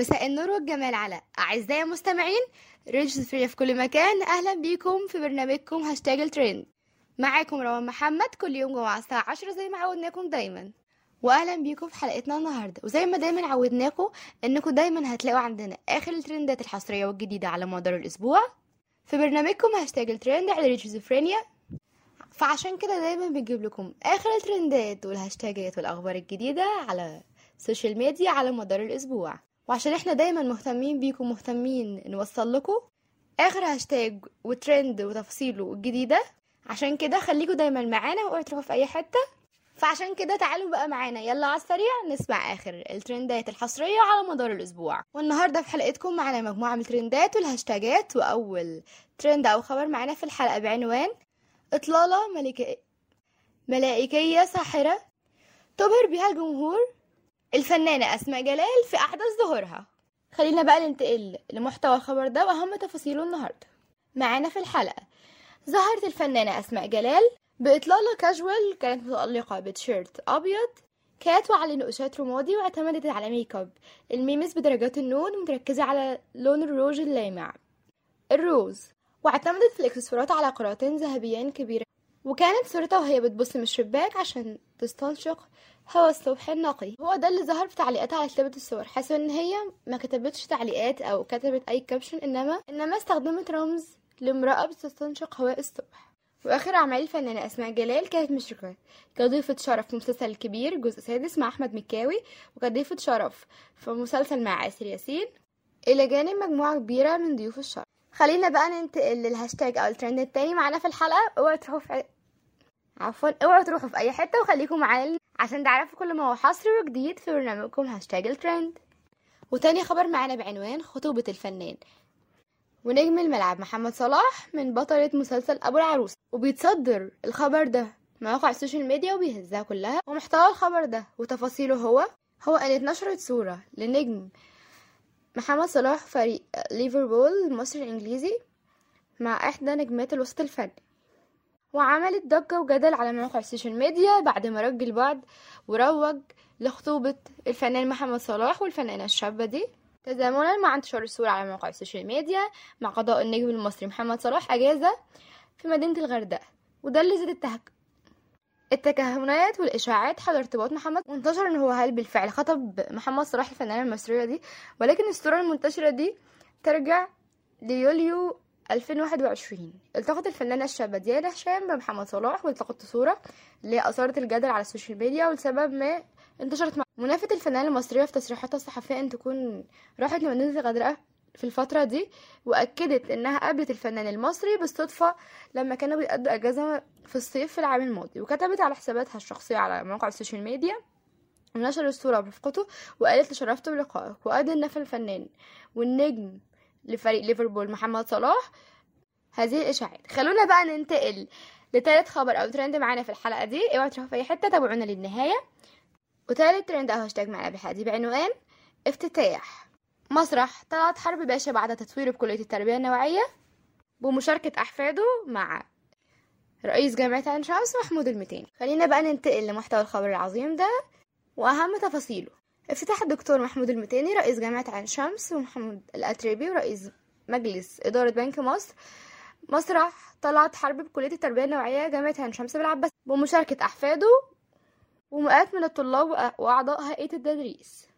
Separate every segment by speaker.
Speaker 1: مساء النور والجمال على أعزائي المستمعين راديو شيزوفرينيا في كل مكان. أهلا بيكم في برنامجكم هاشتاج الترند. معاكم روان محمد كل يوم جمعة الساعة 10 زي ما عودناكم دايما. وأهلا بيكم في حلقتنا النهارده. وزي ما دايما عودناكم إنكم دايما هتلاقوا عندنا آخر الترندات الحصرية والجديدة على مدار الأسبوع. في برنامجكم هاشتاج الترند على راديو شيزوفرينيا فعشان كده دايما بنجيب لكم آخر الترندات والهاشتاجات والأخبار الجديدة على ال social media على مدار الأسبوع. وعشان إحنا دايما مهتمين بيكم مهتمين نوصل لكم آخر هاشتاج وترند وتفاصيله الجديدة. عشان كده خليكم دايما معانا وأوعوا تروحوا في أي حتة. فعشان كده تعالوا بقى معانا. يلا على السريع نسمع آخر الترندات الحصرية على مدار الأسبوع. والنهاردة في حلقتكم معانا مجموعة من الترندات والهاشتاجات وأول ترند أو خبر معانا في الحلقة بعنوان إطلالة ملكة ملائكية ساحرة. تبهر بها الجمهور الفنانة أسماء جلال في أحدث ظهورها. خلينا بقى ننتقل لمحتوى الخبر ده واهم تفاصيله النهارده. معانا في الحلقة. ظهرت الفنانة أسماء جلال بإطلالة كاجوال كانت متألقة بتيشيرت أبيض كانت وعلى نقوشات رمادي واعتمدت على ميك أب. الميمس بدرجات ال nude متركزة على لون الروج اللامع. ال rose. واعتمدت في الإكسسوارات على قراءتين ذهبيين كبيرة. وكانت صورتها وهي بتبص من الشباك عشان تستنشق هوا الصبح النقي. هو ده اللي ظهر في تعليقاتها على كتابة الصور. حاسة إن هي ما كتبتش تعليقات أو كتبت أي كابشن إنما إنما استخدمت رمز لامرأة بتستنشق هواء الصبح. وآخر أعمال الفنانة أسماء جلال كانت مشركه كضيفة شرف في مسلسل كبير جزء سادس مع أحمد مكاوي وكضيفة شرف في مسلسل مع آسر ياسين. إلى جانب مجموعة كبيرة من ضيوف الشرف. خلينا بقى ننتقل للهاشتاج أو الترند التاني معانا في الحلقة. اوعوا تروحوا في عفوا اوعوا تروحوا في أي حتة وخليكم معانا عشان تعرفوا كل ما هو حصري وجديد في برنامجكم هاشتاج الترند. وتاني خبر معانا بعنوان خطوبة الفنان. ونجم الملعب محمد صلاح من بطلة مسلسل أبو العروس. وبيتصدر الخبر ده مواقع ال social media وبيهزها كلها. ومحتوى الخبر ده وتفاصيله هو هو أن اتنشرت صورة لنجم محمد صلاح فريق ليفربول المصري الإنجليزي مع إحدى نجمات الوسط الفني. وعملت ضجة وجدل على مواقع ال social media بعد ما رج البعض وروج لخطوبة الفنان محمد صلاح والفنانة الشابة دي. تزامنا مع انتشار الصورة على مواقع ال social media مع قضاء النجم المصري محمد صلاح أجازة في مدينة الغردقة وده اللي زاد التهك... التكهنات والإشاعات حول ارتباط محمد وانتشر إن هو هل بالفعل خطب محمد صلاح الفنانة المصرية دي ولكن الصورة المنتشرة دي ترجع ليوليو 2021 التقت الفنانة الشابة ديانا هشام بمحمد صلاح والتقطت صورة اللي أثارت الجدل على ال social media ولسبب ما انتشرت نفت الفنانة المصرية في تصريحاتها الصحفية أن تكون راحت لمدينة الغردقة في الفترة دي وأكدت إنها قابلت الفنان المصري بالصدفة لما كانوا بيقضوا أجازة في الصيف في العام الماضي. وكتبت على حساباتها الشخصية على مواقع ال social media ونشر الصورة برفقته وقالت تشرفت بلقائك وقد نفى الفنان والنجم لفريق ليفربول محمد صلاح هذه الإشاعات. خلونا بقى ننتقل لتالت خبر أو ترند معانا في الحلقة دي. اوعوا تروحوا في أي حتة تابعونا للنهاية. وتالت ترند أو هاشتاج معنا بالحلقة دي بعنوان افتتاح. مسرح طلعت حرب باشا بعد تطويره بكلية التربية النوعية بمشاركة أحفاده مع رئيس جامعة عين شمس محمود المتين. خلينا بقى ننتقل لمحتوى الخبر العظيم ده وأهم تفاصيله. افتتاح الدكتور محمود المتيني رئيس جامعة عين شمس ومحمود الأتربي ورئيس مجلس إدارة بنك مصر. مسرح طلعت حرب بكلية التربية النوعية جامعة عين شمس بالعباس بمشاركة أحفاده ومئات من الطلاب وأعضاء هيئة التدريس.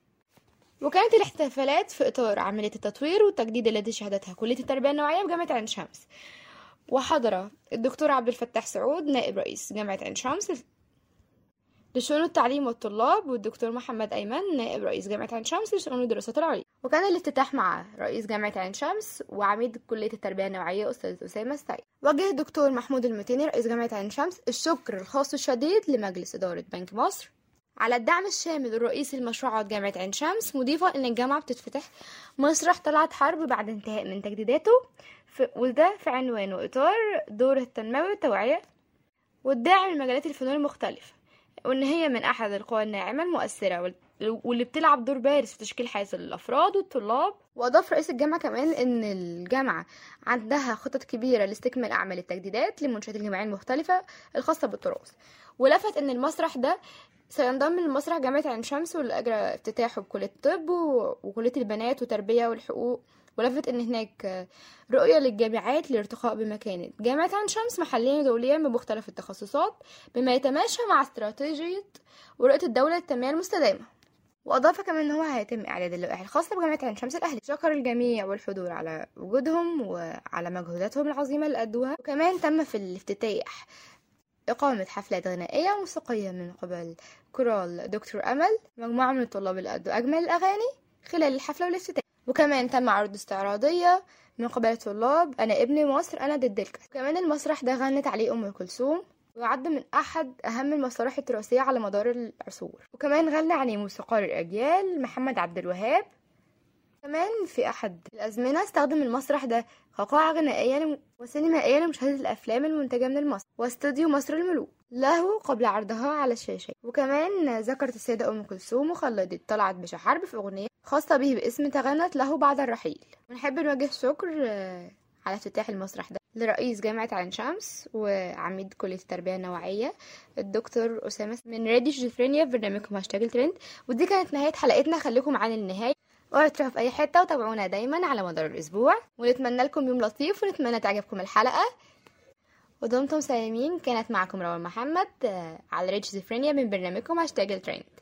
Speaker 1: وكانت الاحتفالات في إطار عملية التطوير والتجديد التي شهدتها كلية التربية النوعية بجامعة عين شمس. وحضر الدكتور عبد الفتاح سعود نائب رئيس جامعة عين شمس لشؤون التعليم والطلاب والدكتور محمد أيمن نائب رئيس جامعة عين شمس لشؤون الدراسات العليا. وكان الافتتاح مع رئيس جامعة عين شمس وعميد كلية التربية النوعية أستاذ أسامة السيد وجه الدكتور محمود المتيني رئيس جامعة عين شمس الشكر الخاص الشديد لمجلس إدارة بنك مصر على الدعم الشامل الرئيسي لمشروعات جامعة عين شمس مضيفة إن الجامعة بتفتتح مسرح طلعت حرب بعد انتهاء من تجديداته في وده في عنوان وإطار دور التنموي والتوعية والداعم لمجالات الفنون المختلفة وإن هي من أحد القوى الناعمة المؤثرة واللي بتلعب دور بارز في تشكيل حياة الأفراد والطلاب. وأضاف رئيس الجامعة كمان إن الجامعة عندها خطط كبيرة لاستكمال أعمال التجديدات للمنشآت الجامعية المختلفة الخاصة بالتراث. ولفت إن المسرح ده سينضم لمسرح جامعة عين شمس واللي أجرى افتتاحه بكلية الطب وكلية البنات وتربية والحقوق. ولفت إن هناك رؤية للجامعات للارتقاء بمكانة جامعة عين شمس محليا ودوليا بمختلف التخصصات بما يتماشى مع استراتيجية ورؤية الدولة للتنمية المستدامة. وأضاف كمان إن هو هيتم إعداد اللوائح الخاصة بجامعة عين شمس الأهلي. شكر الجميع والحضور على وجودهم وعلى مجهوداتهم العظيمة اللي أدوها وكمان تم في الافتتاح إقامة حفلات غنائية وموسيقية من قبل كورال دكتور أمل مجموعة من الطلاب اللي أدوا أجمل الأغاني خلال الحفلة والافتتاح. وكمان تم عرض استعراضية من قبل الطلاب أنا ابن مصر أنا ضد الكسر وكمان المسرح ده غنت عليه أم كلثوم. ويعد من أحد أهم المسارح التراثية على مدار العصور. وكمان غنى عليه موسيقار الأجيال محمد عبد الوهاب. كمان في أحد الأزمنة استخدم المسرح ده كقاعة غنائية وسينمائية لمشاهدة الأفلام المنتجة من المسرح واستوديو مصر الملوك. له قبل عرضها على الشاشة. وكمان ذكرت السيدة أم كلثوم وخلدت طلعت باشا حرب في أغنية خاصة به باسم تغنت له بعد الرحيل. ونحب نوجه شكر على افتتاح المسرح ده. لرئيس جامعة عين شمس وعميد كلية التربية النوعية الدكتور أسامة من راديو شيزوفرينيا في برنامجكم هاشتاج الترند. ودي كانت نهاية حلقتنا. خليكم معانا للنهاية اوعوا تروحوا في أي حتة وتابعونا دايما على مدار الأسبوع. ونتمنى لكم يوم لطيف ونتمنى تعجبكم الحلقة. ودمتم سالمين كانت معكم روان محمد على راديو شيزوفرينيا من برنامجكم هاشتاج الترند.